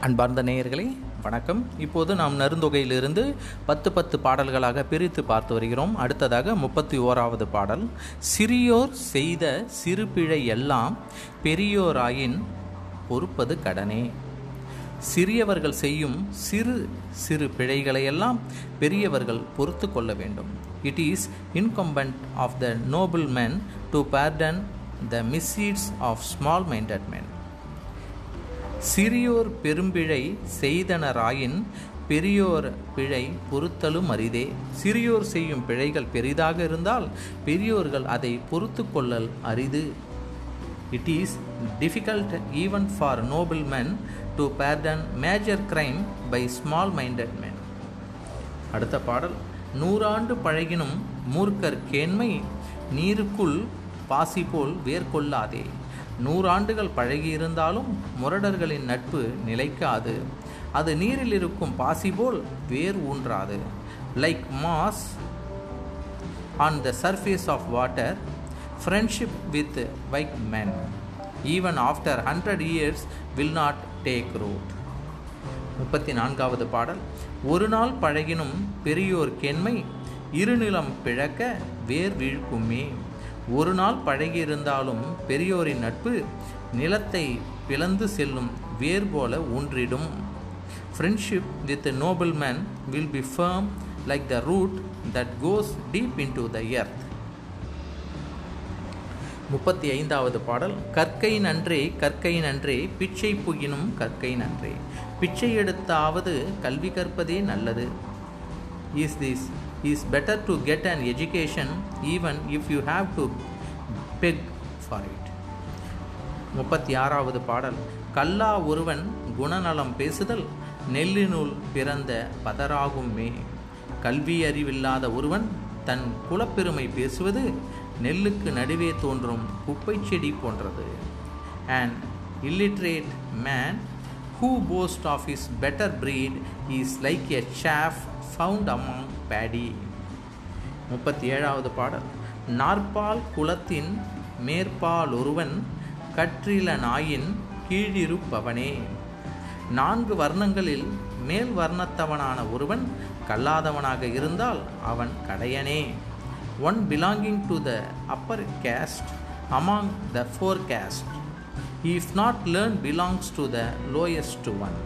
அன்பார்ந்த நேயர்களே வணக்கம். இப்போது நாம் நருந்தொகையிலிருந்து பத்து பத்து பாடல்களாக பிரித்து பார்த்து வருகிறோம். அடுத்ததாக முப்பத்தி ஓராவது பாடல் சிறியோர் செய்த சிறு பிழை எல்லாம் பெரியோராயின் பொறுப்பது கடனே. சிறியவர்கள் செய்யும் சிறு சிறு பிழைகளையெல்லாம் பெரியவர்கள் பொறுத்து கொள்ள வேண்டும். It is incumbent of the noble men to burden the misdeeds of small minded men. சிறியோர் பெரும்பிழை செய்தனராயின் பெரியோர் பிழை பொறுத்தலும் அரிதே. சிறியோர் செய்யும் பிழைகள் பெரிதாக இருந்தால் பெரியோர்கள் அதை பொறுத்து கொள்ளல் அரிது. It is difficult even for noble men to burden major crime by small minded man அடுத்த பாடல். நூறாண்டு பழகினும் மூர்க்கர் கேண்மை நீருக்குள் பாசி போல் வேர்கொள்ளாதே. நூறாண்டுகள் பழகியிருந்தாலும் முரடர்களின் நட்பு நிலைக்காது. அது நீரில் இருக்கும் பாசி போல் வேர் ஊன்றாது. Like moss on the surface of water friendship with weak men even after hundred years will not take root முப்பத்தி நான்காவது பாடல். ஒரு நாள் பழகினும் பெரியோர் கெண்மை இருநிலம் பிழக்க வேர் வீழ்க்குமே. ஒரு நாள் பழகியிருந்தாலும் பெரியோரின் நட்பு நிலத்தை பிளந்து செல்லும் வேர் போல ஊன்றிடும் friendship with noble man will be firm like the root that goes deep into the earth முப்பத்தி ஐந்தாவது பாடல். கற்கை நன்றே கற்கை நன்றே பிச்சை புகினும் கற்கை நன்றே. பிச்சை எடுத்தாவது கல்வி கற்பதே நல்லது. Is this is better to get an education even if you have to beg for it முப்பத்தி ஆறாவது பாடல். கல்லா ஒருவன் குணநலம் பேசுதல் நெல்லினுள் பிறந்த பதராகுமே கல்வி அறிவில்லாத ஒருவன் தன் குலப்பெருமை பேசுவது நெல்லுக்கு நடுவே தோன்றும் குப்பை செடி போன்றது. And illiterate man who boast of his better breed is like a chaff found among paddy முப்பத்தி ஏழாவது பாடல். நாற்பால் குலத்தின் மேற்பால் ஒருவன் கற்றில நாயின் கீழிருப்பவனே. நான்கு வர்ணங்களில் மேல் வர்ணத்தவனான ஒருவன் கல்லாதவனாக இருந்தால் அவன் கடையனே. One belonging to the upper caste among the four caste if not learn belongs to the lowest one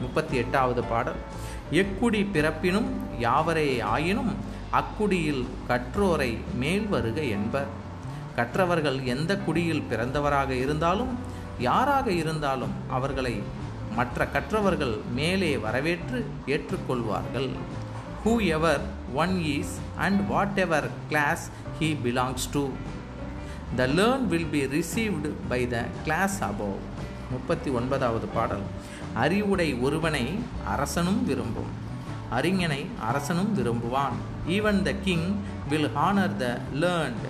முப்பத்தி எட்டாவது பாடல். எக்குடி பிறப்பினும் யாவரே ஆயினும் அக்குடியில் கற்றோரை மேல் வருக என்பர். கற்றவர்கள் எந்த குடியில் பிறந்தவராக இருந்தாலும் யாராக இருந்தாலும் அவர்களை மற்ற கற்றவர்கள் மேலே வரவேற்று ஏற்றுக்கொள்வார்கள். Whoever one is and whatever class he belongs to the learn will be received by the class above முப்பத்தி ஒன்பதாவது பாடல். அறிவுடை ஒருவனை அரசனும் விரும்பும். அறிஞனை அரசனும் விரும்புவான். Even the king will honour the learned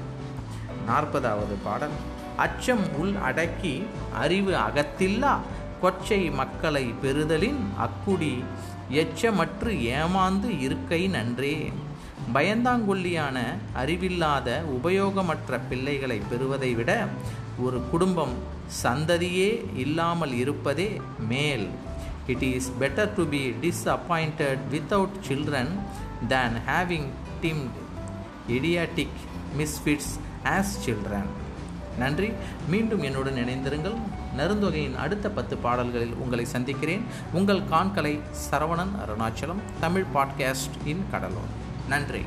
நாற்பதாவது பாடல். அச்சம் உள் அடக்கி அறிவு அகத்தில்லா. கொச்சை மக்களை பெறுதலின் அக்குடி. எச்சமற்று ஏமாந்து இருக்கை நன்றே. பயந்தாங்கொல்லியான அறிவில்லாத உபயோகமற்ற பிள்ளைகளை பெறுவதை விட ஒரு குடும்பம் சந்ததியே இல்லாமல் இருப்பதே மேல். It is better to be disappointed without children than having timid idiotic misfits as children நன்றி. மீண்டும் என்னுடன் இணைந்திருங்கள். நருந்தொகையின் அடுத்த பத்து பாடல்களில் உங்களை சந்திக்கிறேன். உங்கள் கான்கலை சரவணன் அருணாச்சலம் தமிழ் பாட்காஸ்ட் இன் கடலூர். நன்றி.